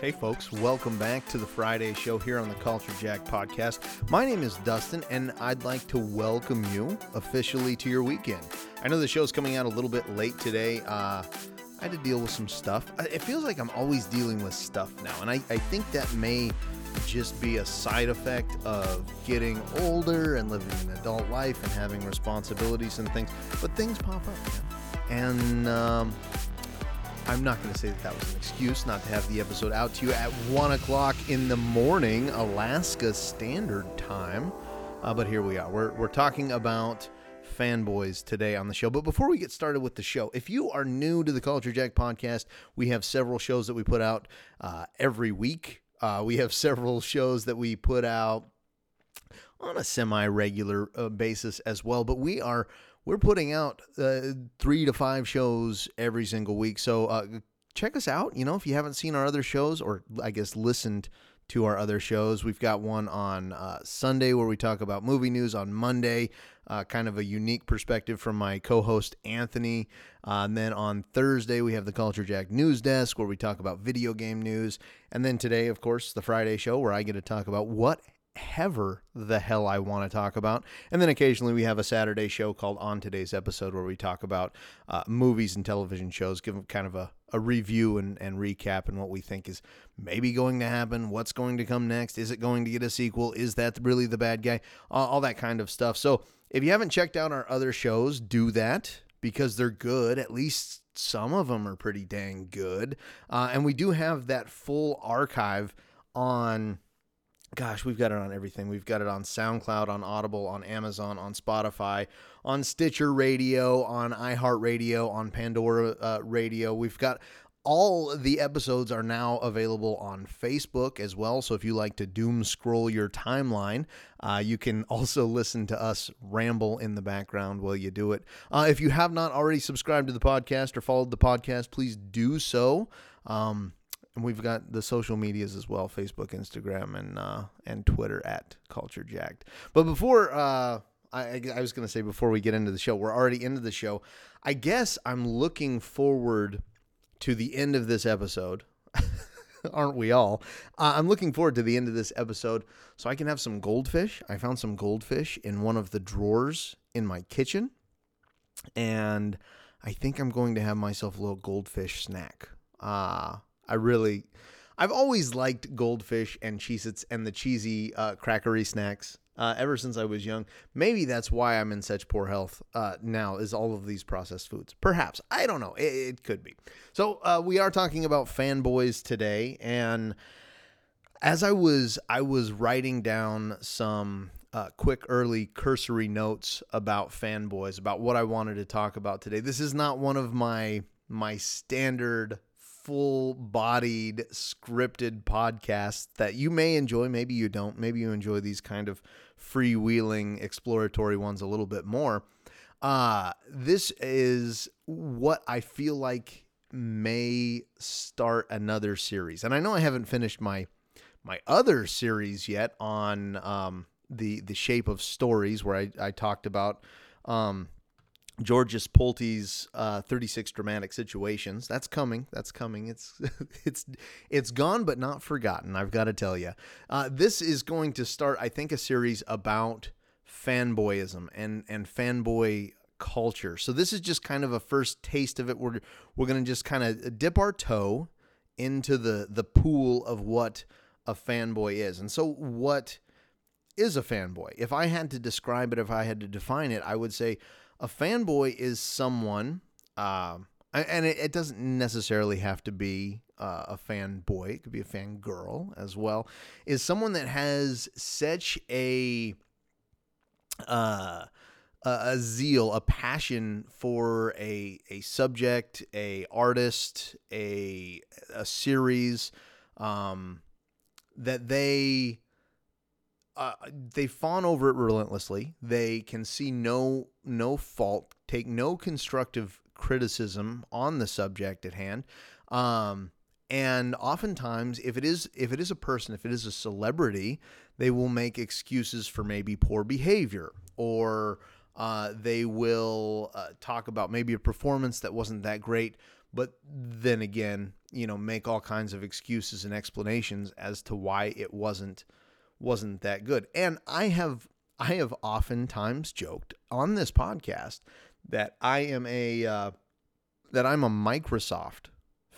Hey, folks, welcome back to the Friday show here on the Culture Jack podcast. My name is Dustin, and I'd like to welcome you officially to your weekend. I know the show's coming out a little bit late today. Uh, I had to deal with some stuff. It feels like I'm always dealing with stuff now, and I, I think that may just be a side effect of getting older and living an adult life and having responsibilities and things. But things pop up, you know? And um, I'm not going to say that that was an excuse not to have the episode out to you at one o'clock in the morning, Alaska Standard Time. Uh, but here we are. We're we're talking about fanboys today on the show. But before we get started with the show, if you are new to the Culture Jack podcast, we have several shows that we put out uh, every week. Uh, we have several shows that we put out on a semi-regular uh, basis as well. But we are we're putting out uh, three to five shows every single week. So uh, check us out. You know, if you haven't seen our other shows, or I guess listened to our other shows, we've got one on uh, Sunday where we talk about movie news. On Monday, uh, kind of a unique perspective from my co-host Anthony. Uh, and then on Thursday, we have the Culture Jack News Desk where we talk about video game news. And then today, of course, the Friday show where I get to talk about what ever the hell I want to talk about. And then occasionally we have a Saturday show called On Today's Episode where we talk about uh, movies and television shows, give them kind of a, a review and, and recap and what we think is maybe going to happen, what's going to come next, is it going to get a sequel, is that really the bad guy, uh, all that kind of stuff. So if you haven't checked out our other shows, do that because they're good. At least some of them are pretty dang good. Uh, and we do have that full archive on gosh, we've got it on everything. We've got it on SoundCloud, on Audible, on Amazon, on Spotify, on Stitcher Radio, on iHeartRadio, on Pandora uh, Radio. We've got all the episodes are now available on Facebook as well. So if you like to doom scroll your timeline, uh, you can also listen to us ramble in the background while you do it. Uh, if you have not already subscribed to the podcast or followed the podcast, please do so. Um, and we've got the social medias as well facebook instagram and uh, and twitter at culture jacked. But before uh, I, I was going to say before we get into the show we're already into the show. I guess i'm looking forward to the end of this episode. Aren't we all? Uh, i'm looking forward to the end of this episode so i can have some goldfish. I found some goldfish in one of the drawers in my kitchen. And i think i'm going to have myself a little goldfish snack. Uh I really, I've always liked goldfish and Cheez Its and the cheesy uh, crackery snacks. Uh, ever since I was young. Maybe that's why I'm in such poor health uh, now, is all of these processed foods. Perhaps. I don't know. It, it could be. So uh, we are talking about fanboys today. And as I was, I was writing down some uh, quick early cursory notes about fanboys, about what I wanted to talk about today. This is not one of my my standard full bodied scripted podcast that you may enjoy. Maybe you don't. Maybe you enjoy these kind of freewheeling exploratory ones a little bit more. Uh, this is what I feel like may start another series. And I know I haven't finished my my other series yet on um, the the shape of stories where I, I talked about um, Georges Polti's uh, 36 dramatic situations. That's coming. That's coming. It's it's it's gone but not forgotten. I've got to tell you. Uh, this is going to start, I think, a series about fanboyism and and fanboy culture. So this is just kind of a first taste of it. We're we're going to just kind of dip our toe into the the pool of what a fanboy is. And so what is a fanboy? If I had to describe it, if I had to define it, I would say a fanboy is someone, uh, and it, it, doesn't necessarily have to be uh, a fanboy, it could be a fangirl as well, is someone that has such a. Uh, a, zeal, a passion for a a subject, a artist, a a series, um, that they uh, they fawn over it relentlessly. They can see no no fault, take no constructive criticism on the subject at hand. Um, and oftentimes, if it is if it is a person, if it is a celebrity, they will make excuses for maybe poor behavior or Uh, they will uh, talk about maybe a performance that wasn't that great, but then again, you know, make all kinds of excuses and explanations as to why it wasn't wasn't that good. And I have I have oftentimes joked on this podcast that I am a uh, that I'm a Microsoft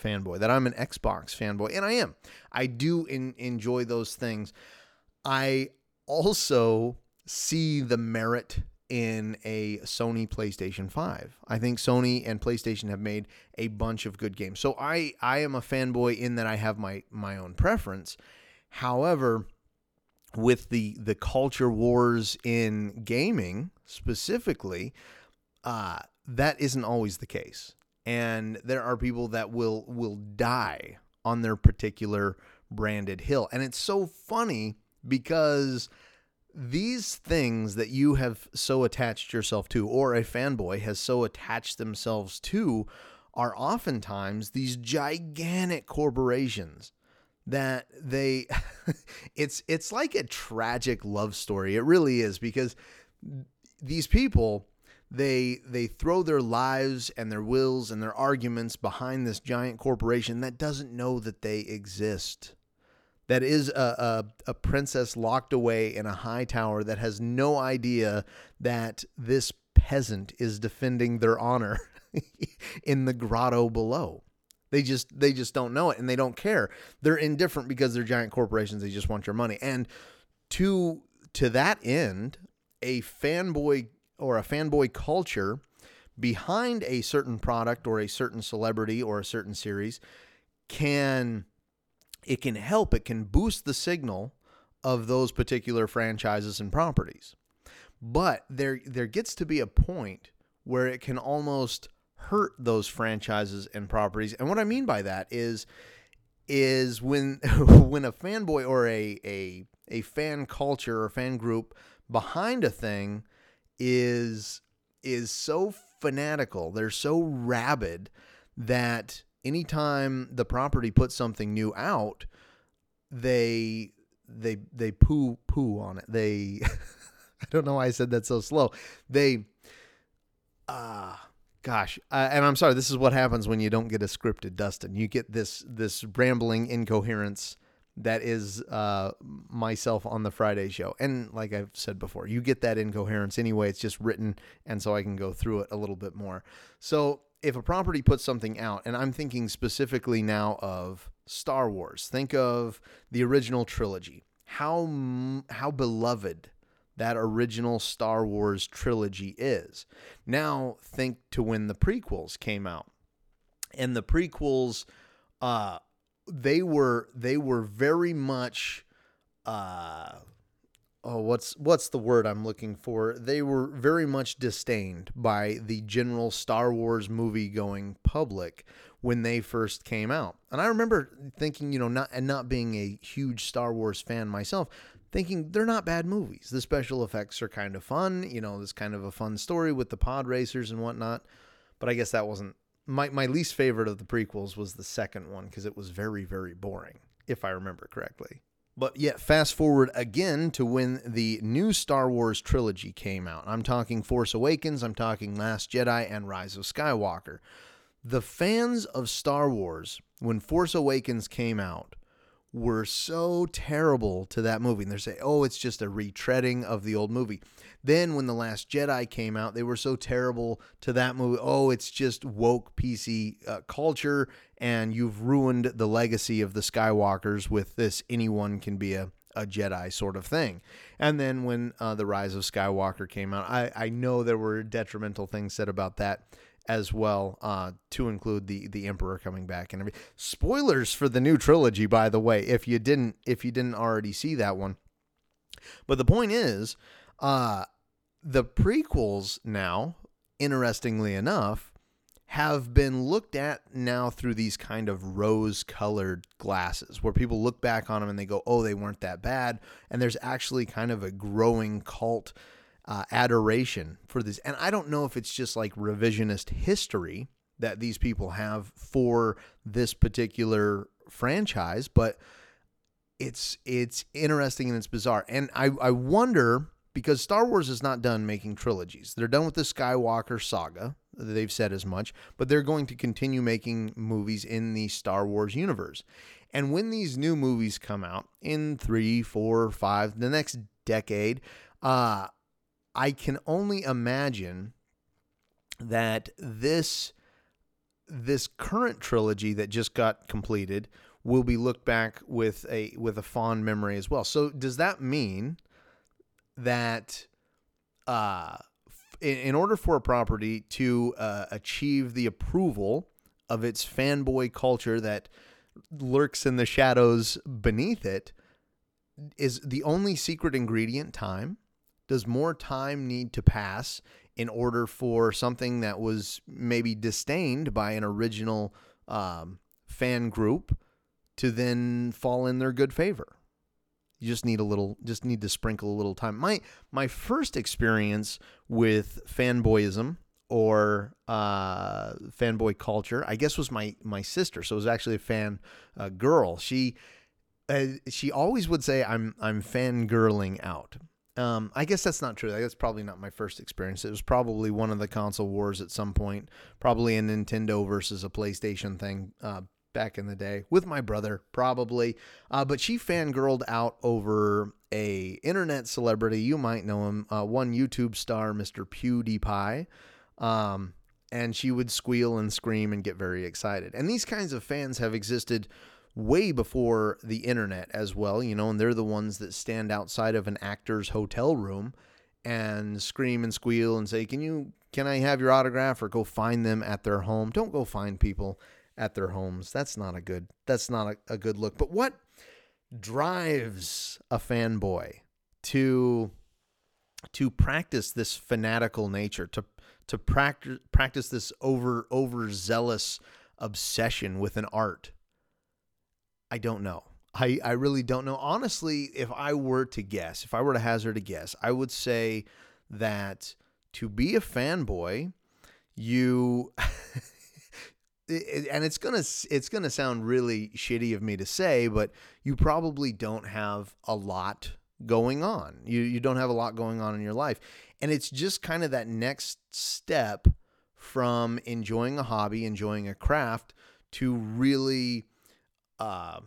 fanboy, that I'm an Xbox fanboy, and I am. I do in, enjoy those things. I also see the merit in a Sony PlayStation 5. I think Sony and PlayStation have made a bunch of good games. So I I am a fanboy in that I have my my own preference. However, with the the culture wars in gaming specifically, uh, that isn't always the case. And there are people that will will die on their particular branded hill. And it's so funny because these things that you have so attached yourself to, or a fanboy has so attached themselves to, are oftentimes these gigantic corporations that they it's it's like a tragic love story. It really is because these people they they throw their lives and their wills and their arguments behind this giant corporation that doesn't know that they exist that is a, a, a, princess locked away in a high tower that has no idea that this peasant is defending their honor in the grotto below. They just they just don't know it and they don't care. They're indifferent because they're giant corporations. They just want your money. And to to that end, a fanboy or a fanboy culture behind a certain product or a certain celebrity or a certain series can it can help it can boost the signal of those particular franchises and properties but there there gets to be a point where it can almost hurt those franchises and properties and what i mean by that is is when when a fanboy or a a a fan culture or fan group behind a thing is is so fanatical. They're so rabid that anytime the property puts something new out, they they they poo poo on it. They I don't know why I said that so slow. They uh, gosh, uh, and I'm sorry. This is what happens when you don't get a scripted Dustin. You get this this rambling incoherence that is uh, myself on the Friday show. And like I've said before, you get that incoherence anyway. It's just written, and so I can go through it a little bit more. So if a property puts something out, and I'm thinking specifically now of Star Wars, think of the original trilogy. How how beloved that original Star Wars trilogy is. Now think to when the prequels came out, and the prequels. Uh, they were they were very much uh oh what's what's the word I'm looking for? They were very much disdained by the general Star Wars movie going public when they first came out. And I remember thinking, you know, not and not being a huge Star Wars fan myself, thinking they're not bad movies. The special effects are kind of fun, you know, this kind of a fun story with the pod racers and whatnot. But I guess that wasn't my my least favorite of the prequels was the second one because it was very very boring, if I remember correctly. But yet, fast forward again to when the new Star Wars trilogy came out. I'm talking Force Awakens, I'm talking Last Jedi, and Rise of Skywalker. The fans of Star Wars, when Force Awakens came out, were so terrible to that movie. And they're saying, oh, it's just a retreading of the old movie. Then when The Last Jedi came out, they were so terrible to that movie. Oh, it's just woke PC uh, culture, and you've ruined the legacy of the Skywalkers with this anyone can be a, a Jedi sort of thing. And then when uh, The Rise of Skywalker came out, I, I know there were detrimental things said about that as well, uh, to include the the Emperor coming back and everything. Spoilers for the new trilogy, by the way, if you didn't if you didn't already see that one. But the point is, uh, the prequels now, interestingly enough, have been looked at now through these kind of rose colored glasses where people look back on them and they go, oh, they weren't that bad. And there's actually kind of a growing cult uh, adoration for this. And I don't know if it's just like revisionist history that these people have for this particular franchise, but it's it's interesting and it's bizarre. And I, I wonder because Star Wars is not done making trilogies. They're done with the Skywalker saga. They've said as much, but they're going to continue making movies in the Star Wars universe. And when these new movies come out in three, four, five, the next decade, uh, I can only imagine that this this current trilogy that just got completed will be looked back with a with a fond memory as well. So does that mean that uh, in, order for a property to uh, achieve the approval of its fanboy culture that lurks in the shadows beneath it, is the only secret ingredient time? Does more time need to pass in order for something that was maybe disdained by an original um, fan group to then fall in their good favor. You just need a little, just need to sprinkle a little time. My my first experience with fanboyism or uh, fanboy culture, I guess, was my my sister. So it was actually a fan uh, girl. She uh, she always would say, "I'm I'm fangirling out." Um, I guess that's not true. That's probably not my first experience. It was probably one of the console wars at some point, probably a Nintendo versus a PlayStation thing uh, back in the day with my brother, probably. Uh, but she fangirled out over a internet celebrity. You might know him, uh, one YouTube star, Mr. PewDiePie. Um, and she would squeal and scream and get very excited. And these kinds of fans have existed way before the internet as well, you know, and they're the ones that stand outside of an actor's hotel room and scream and squeal and say, "Can you can I have your autograph or go find them at their home?" Don't go find people at their homes. That's not a good that's not a, a good look. But what drives a fanboy to to practice this fanatical nature, to to practice practice this over overzealous obsession with an art I don't know. I, I really don't know. Honestly, if I were to guess, if I were to hazard a guess, I would say that to be a fanboy, you and it's gonna it's gonna sound really shitty of me to say, but you probably don't have a lot going on. You you don't have a lot going on in your life, and it's just kind of that next step from enjoying a hobby, enjoying a craft, to really uh,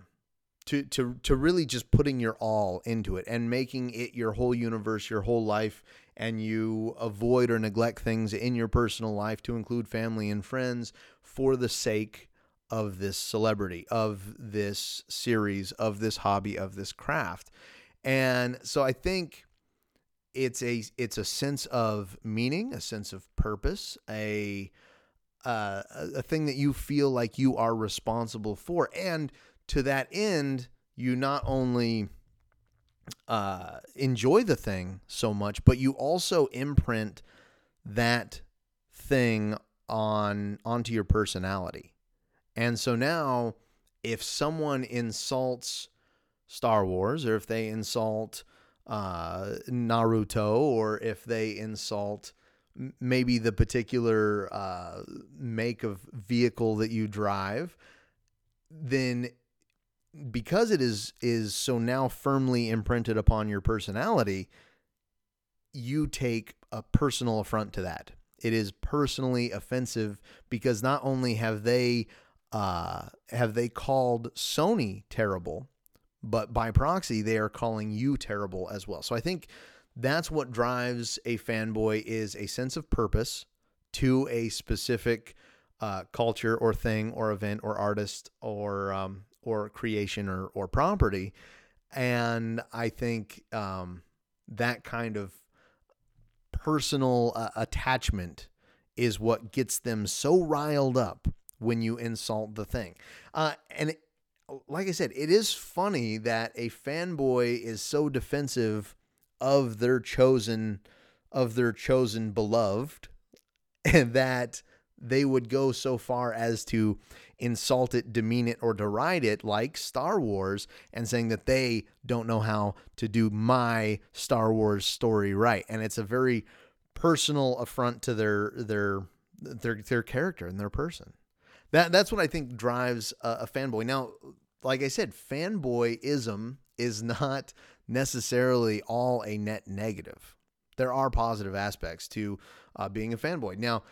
to to to really just putting your all into it and making it your whole universe, your whole life, and you avoid or neglect things in your personal life to include family and friends for the sake of this celebrity, of this series, of this hobby, of this craft. And so I think it's a it's a sense of meaning, a sense of purpose, a uh, a thing that you feel like you are responsible for. And to that end, you not only uh, enjoy the thing so much, but you also imprint that thing on onto your personality. And so now, if someone insults Star Wars, or if they insult uh, Naruto, or if they insult maybe the particular uh, make of vehicle that you drive, then because it is is so now firmly imprinted upon your personality, you take a personal affront to that. It is personally offensive because not only have they uh, have they called Sony terrible, but by proxy they are calling you terrible as well. So I think that's what drives a fanboy is a sense of purpose to a specific uh, culture or thing or event or artist or um, or creation or or property, and I think um, that kind of personal uh, attachment is what gets them so riled up when you insult the thing. Uh, and it, like I said, it is funny that a fanboy is so defensive of their chosen of their chosen beloved and that they would go so far as to insult it, demean it, or deride it, like Star Wars, and saying that they don't know how to do my Star Wars story right. And it's a very personal affront to their their their their character and their person. That that's what I think drives a, a fanboy. Now, like I said, fanboyism is not necessarily all a net negative. There are positive aspects to uh, being a fanboy. Now,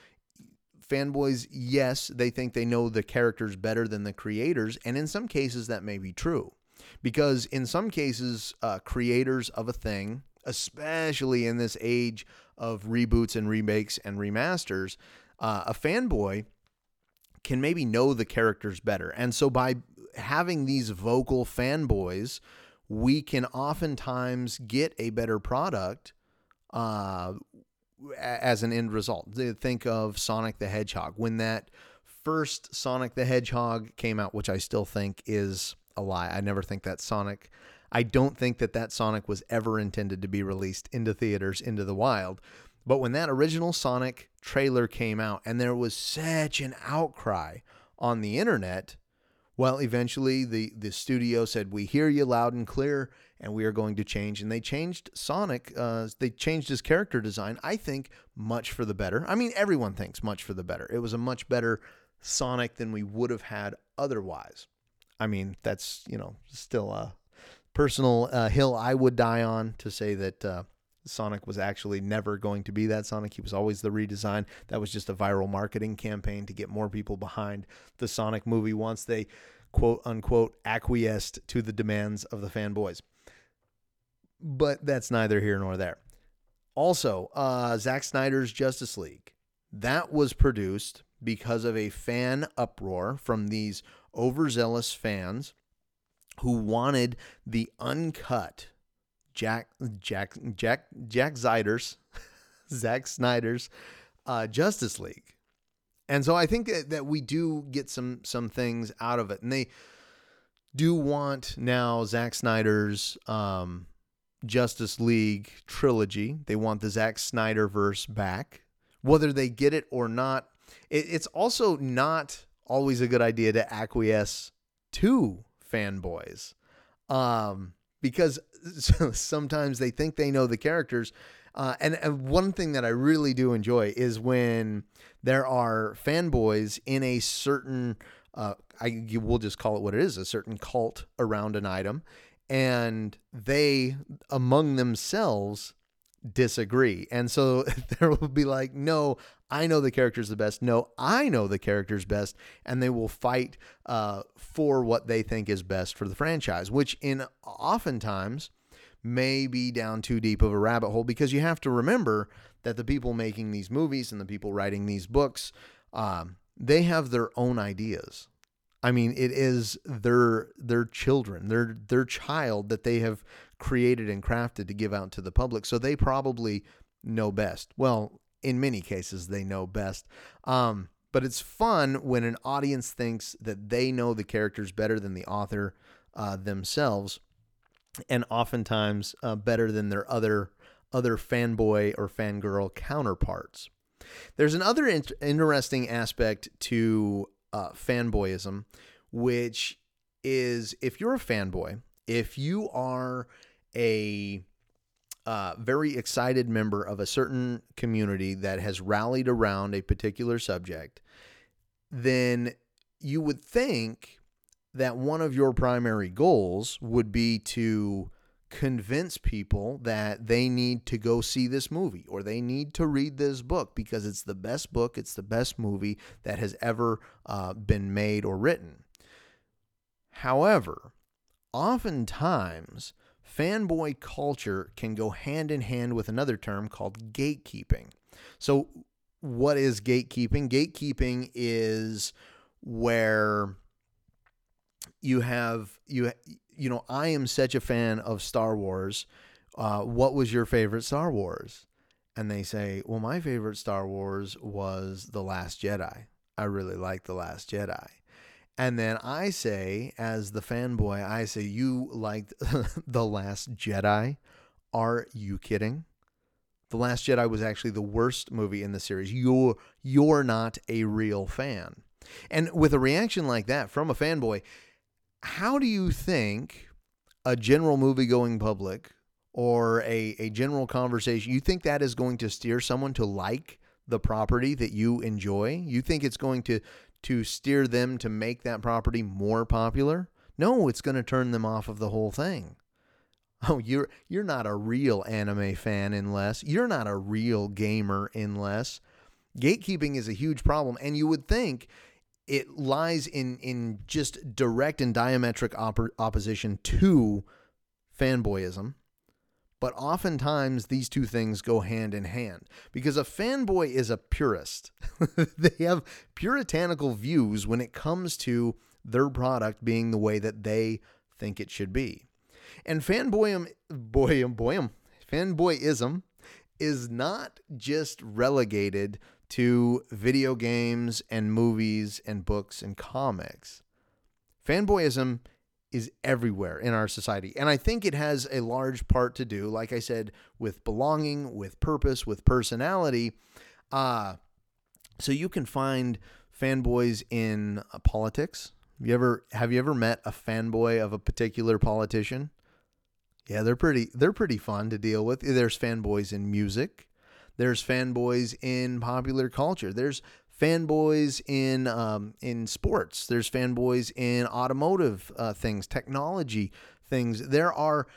fanboys, yes, they think they know the characters better than the creators, and in some cases that may be true. Because in some cases, uh, creators of a thing, especially in this age of reboots and remakes and remasters, uh, a fanboy can maybe know the characters better. And so by having these vocal fanboys, we can oftentimes get a better product uh, as an end result. Think of Sonic the Hedgehog. When that first Sonic the Hedgehog came out, which I still think is a lie. I never think that Sonic. I don't think that that Sonic was ever intended to be released into theaters, into the wild. But when that original Sonic trailer came out and there was such an outcry on the internet, well, eventually the, the studio said, We hear you loud and clear, and we are going to change. And they changed Sonic, uh, they changed his character design, I think, much for the better. I mean, everyone thinks much for the better. It was a much better Sonic than we would have had otherwise. I mean, that's, you know, still a personal uh, hill I would die on to say that. Uh, Sonic was actually never going to be that Sonic. He was always the redesign. That was just a viral marketing campaign to get more people behind the Sonic movie once they quote unquote acquiesced to the demands of the fanboys. But that's neither here nor there. Also, uh, Zack Snyder's Justice League. That was produced because of a fan uproar from these overzealous fans who wanted the uncut Jack Jack Jack Jack Ziders, Zack Snyder's uh, Justice League, and so I think that, that we do get some some things out of it, and they do want now Zack Snyder's um, Justice League trilogy. They want the Zack Snyder verse back, whether they get it or not. It, it's also not always a good idea to acquiesce to fanboys. Um, because sometimes they think they know the characters. Uh, and, and one thing that I really do enjoy is when there are fanboys in a certain, uh, I will just call it what it is, a certain cult around an item, and they among themselves disagree. And so there will be like, no, I know the characters the best. No, I know the characters best. And they will fight uh, for what they think is best for the franchise, which in oftentimes may be down too deep of a rabbit hole because you have to remember that the people making these movies and the people writing these books, um, they have their own ideas. I mean, it is their their children, their their child that they have created and crafted to give out to the public. So they probably know best. Well, in many cases, they know best. Um, but it's fun when an audience thinks that they know the characters better than the author uh, themselves, and oftentimes uh, better than their other other fanboy or fangirl counterparts. There's another in- interesting aspect to uh, fanboyism, which is if you're a fanboy, if you are a uh, very excited member of a certain community that has rallied around a particular subject, then you would think that one of your primary goals would be to convince people that they need to go see this movie or they need to read this book because it's the best book, it's the best movie that has ever uh, been made or written. However, oftentimes fanboy culture can go hand in hand with another term called gatekeeping. So, what is gatekeeping? Gatekeeping is where you have you you know I am such a fan of Star Wars. Uh, what was your favorite Star Wars? And they say, well, my favorite Star Wars was The Last Jedi. I really like The Last Jedi. And then I say, as the fanboy, I say, You liked The Last Jedi? Are you kidding? The Last Jedi was actually the worst movie in the series. You're you're not a real fan. And with a reaction like that from a fanboy, how do you think a general movie going public or a, a general conversation, you think that is going to steer someone to like the property that you enjoy? You think it's going to to steer them to make that property more popular. No, it's going to turn them off of the whole thing. Oh, you're you're not a real anime fan unless you're not a real gamer unless gatekeeping is a huge problem and you would think it lies in in just direct and diametric op- opposition to fanboyism but oftentimes these two things go hand in hand because a fanboy is a purist. they have puritanical views when it comes to their product being the way that they think it should be. And fanboyum, boyum, boyum, fanboyism is not just relegated to video games and movies and books and comics. Fanboyism is everywhere in our society. And I think it has a large part to do, like I said, with belonging, with purpose, with personality. Uh, so you can find fanboys in uh, politics. Have you ever have you ever met a fanboy of a particular politician? Yeah, they're pretty they're pretty fun to deal with. There's fanboys in music. There's fanboys in popular culture. There's fanboys in um, in sports. There's fanboys in automotive uh, things, technology things. There are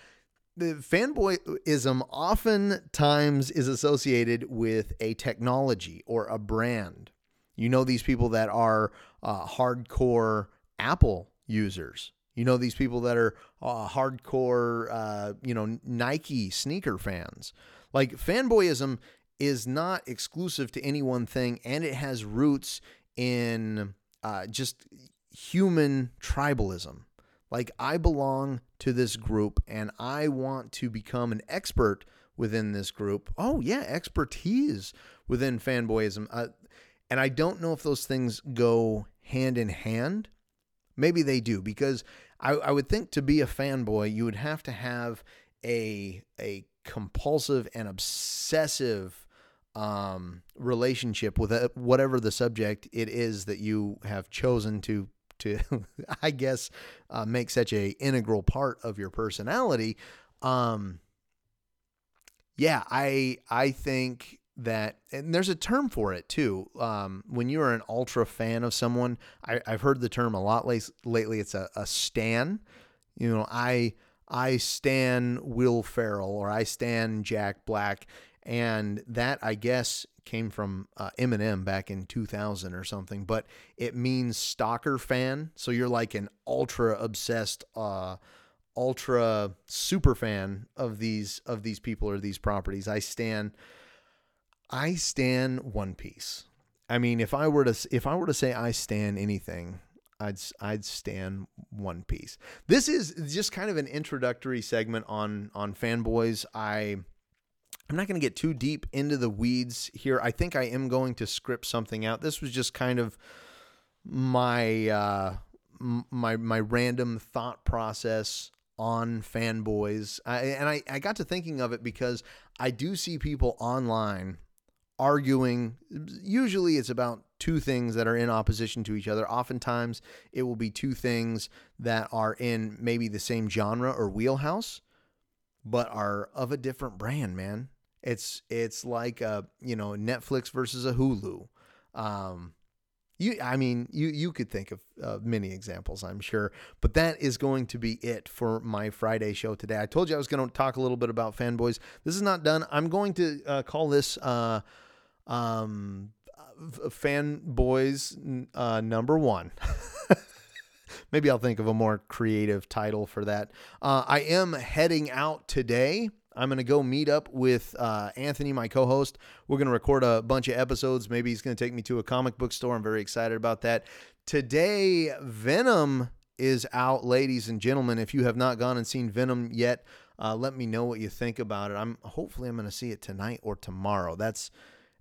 the fanboyism oftentimes is associated with a technology or a brand. You know these people that are uh, hardcore Apple users. You know these people that are uh, hardcore, uh, you know, Nike sneaker fans. Like fanboyism is not exclusive to any one thing, and it has roots in uh, just human tribalism. Like, I belong to this group and I want to become an expert within this group. Oh, yeah, expertise within fanboyism. Uh, and I don't know if those things go hand in hand. Maybe they do, because I, I would think to be a fanboy, you would have to have a, a compulsive and obsessive um, relationship with a, whatever the subject it is that you have chosen to to I guess uh, make such a integral part of your personality. Um, yeah, I I think that and there's a term for it too. Um, when you are an ultra fan of someone, I, have heard the term a lot lately. It's a, a stan. You know, I I stan Will Ferrell or I stan Jack Black and that I guess came from uh, Eminem back in 2000 or something. But it means stalker fan, so you're like an ultra obsessed, uh, ultra super fan of these of these people or these properties. I stand, I stand One Piece. I mean, if I were to if I were to say I stand anything, I'd I'd stand One Piece. This is just kind of an introductory segment on on fanboys. I I'm not going to get too deep into the weeds here. I think I am going to script something out. This was just kind of my uh, my my random thought process on fanboys, I, and I I got to thinking of it because I do see people online arguing. Usually, it's about two things that are in opposition to each other. Oftentimes, it will be two things that are in maybe the same genre or wheelhouse, but are of a different brand, man. It's it's like a you know Netflix versus a Hulu. Um, you, I mean, you you could think of uh, many examples, I'm sure, but that is going to be it for my Friday show today. I told you I was going to talk a little bit about fanboys. This is not done. I'm going to uh, call this uh, um, fanboys uh, number one. Maybe I'll think of a more creative title for that. Uh, I am heading out today. I'm going to go meet up with uh, Anthony, my co host. We're going to record a bunch of episodes. Maybe he's going to take me to a comic book store. I'm very excited about that. Today, Venom is out, ladies and gentlemen. If you have not gone and seen Venom yet, uh, let me know what you think about it. I'm hopefully I'm going to see it tonight or tomorrow. That's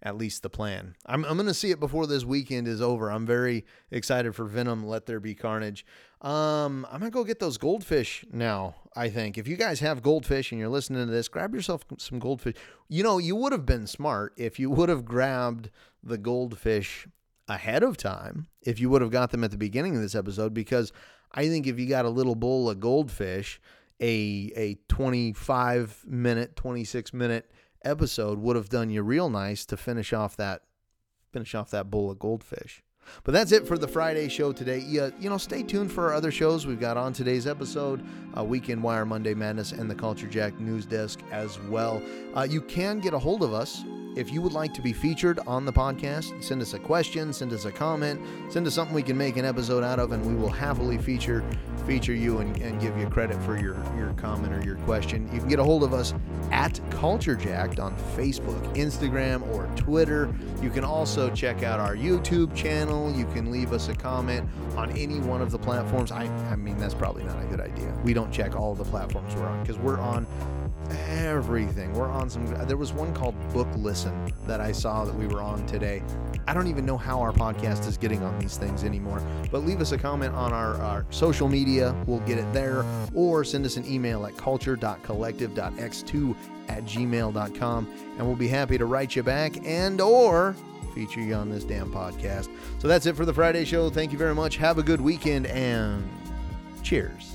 at least the plan. I'm, I'm going to see it before this weekend is over. I'm very excited for Venom. Let there be carnage. Um, I'm going to go get those goldfish now. I think if you guys have goldfish and you're listening to this, grab yourself some goldfish. You know, you would have been smart if you would have grabbed the goldfish ahead of time, if you would have got them at the beginning of this episode, because I think if you got a little bowl of goldfish, a, a 25 minute, 26 minute episode would have done you real nice to finish off that finish off that bowl of goldfish. But that's it for the Friday show today. You, you know, stay tuned for our other shows we've got on today's episode uh, Weekend Wire, Monday Madness, and the Culture Jack News Desk as well. Uh, you can get a hold of us if you would like to be featured on the podcast, send us a question, send us a comment, send us something we can make an episode out of, and we will happily feature feature you and, and give you credit for your, your comment or your question. You can get a hold of us at Culture Jacked on Facebook, Instagram, or Twitter. You can also check out our YouTube channel. You can leave us a comment on any one of the platforms. I, I mean, that's probably not a good idea. We don't check all of the platforms we're on because we're on everything. We're on some. There was one called Book Listen that I saw that we were on today. I don't even know how our podcast is getting on these things anymore. But leave us a comment on our, our social media. We'll get it there. Or send us an email at culture.collective.x2 at gmail.com. And we'll be happy to write you back and or feature you on this damn podcast. So that's it for the Friday show. Thank you very much. Have a good weekend and cheers.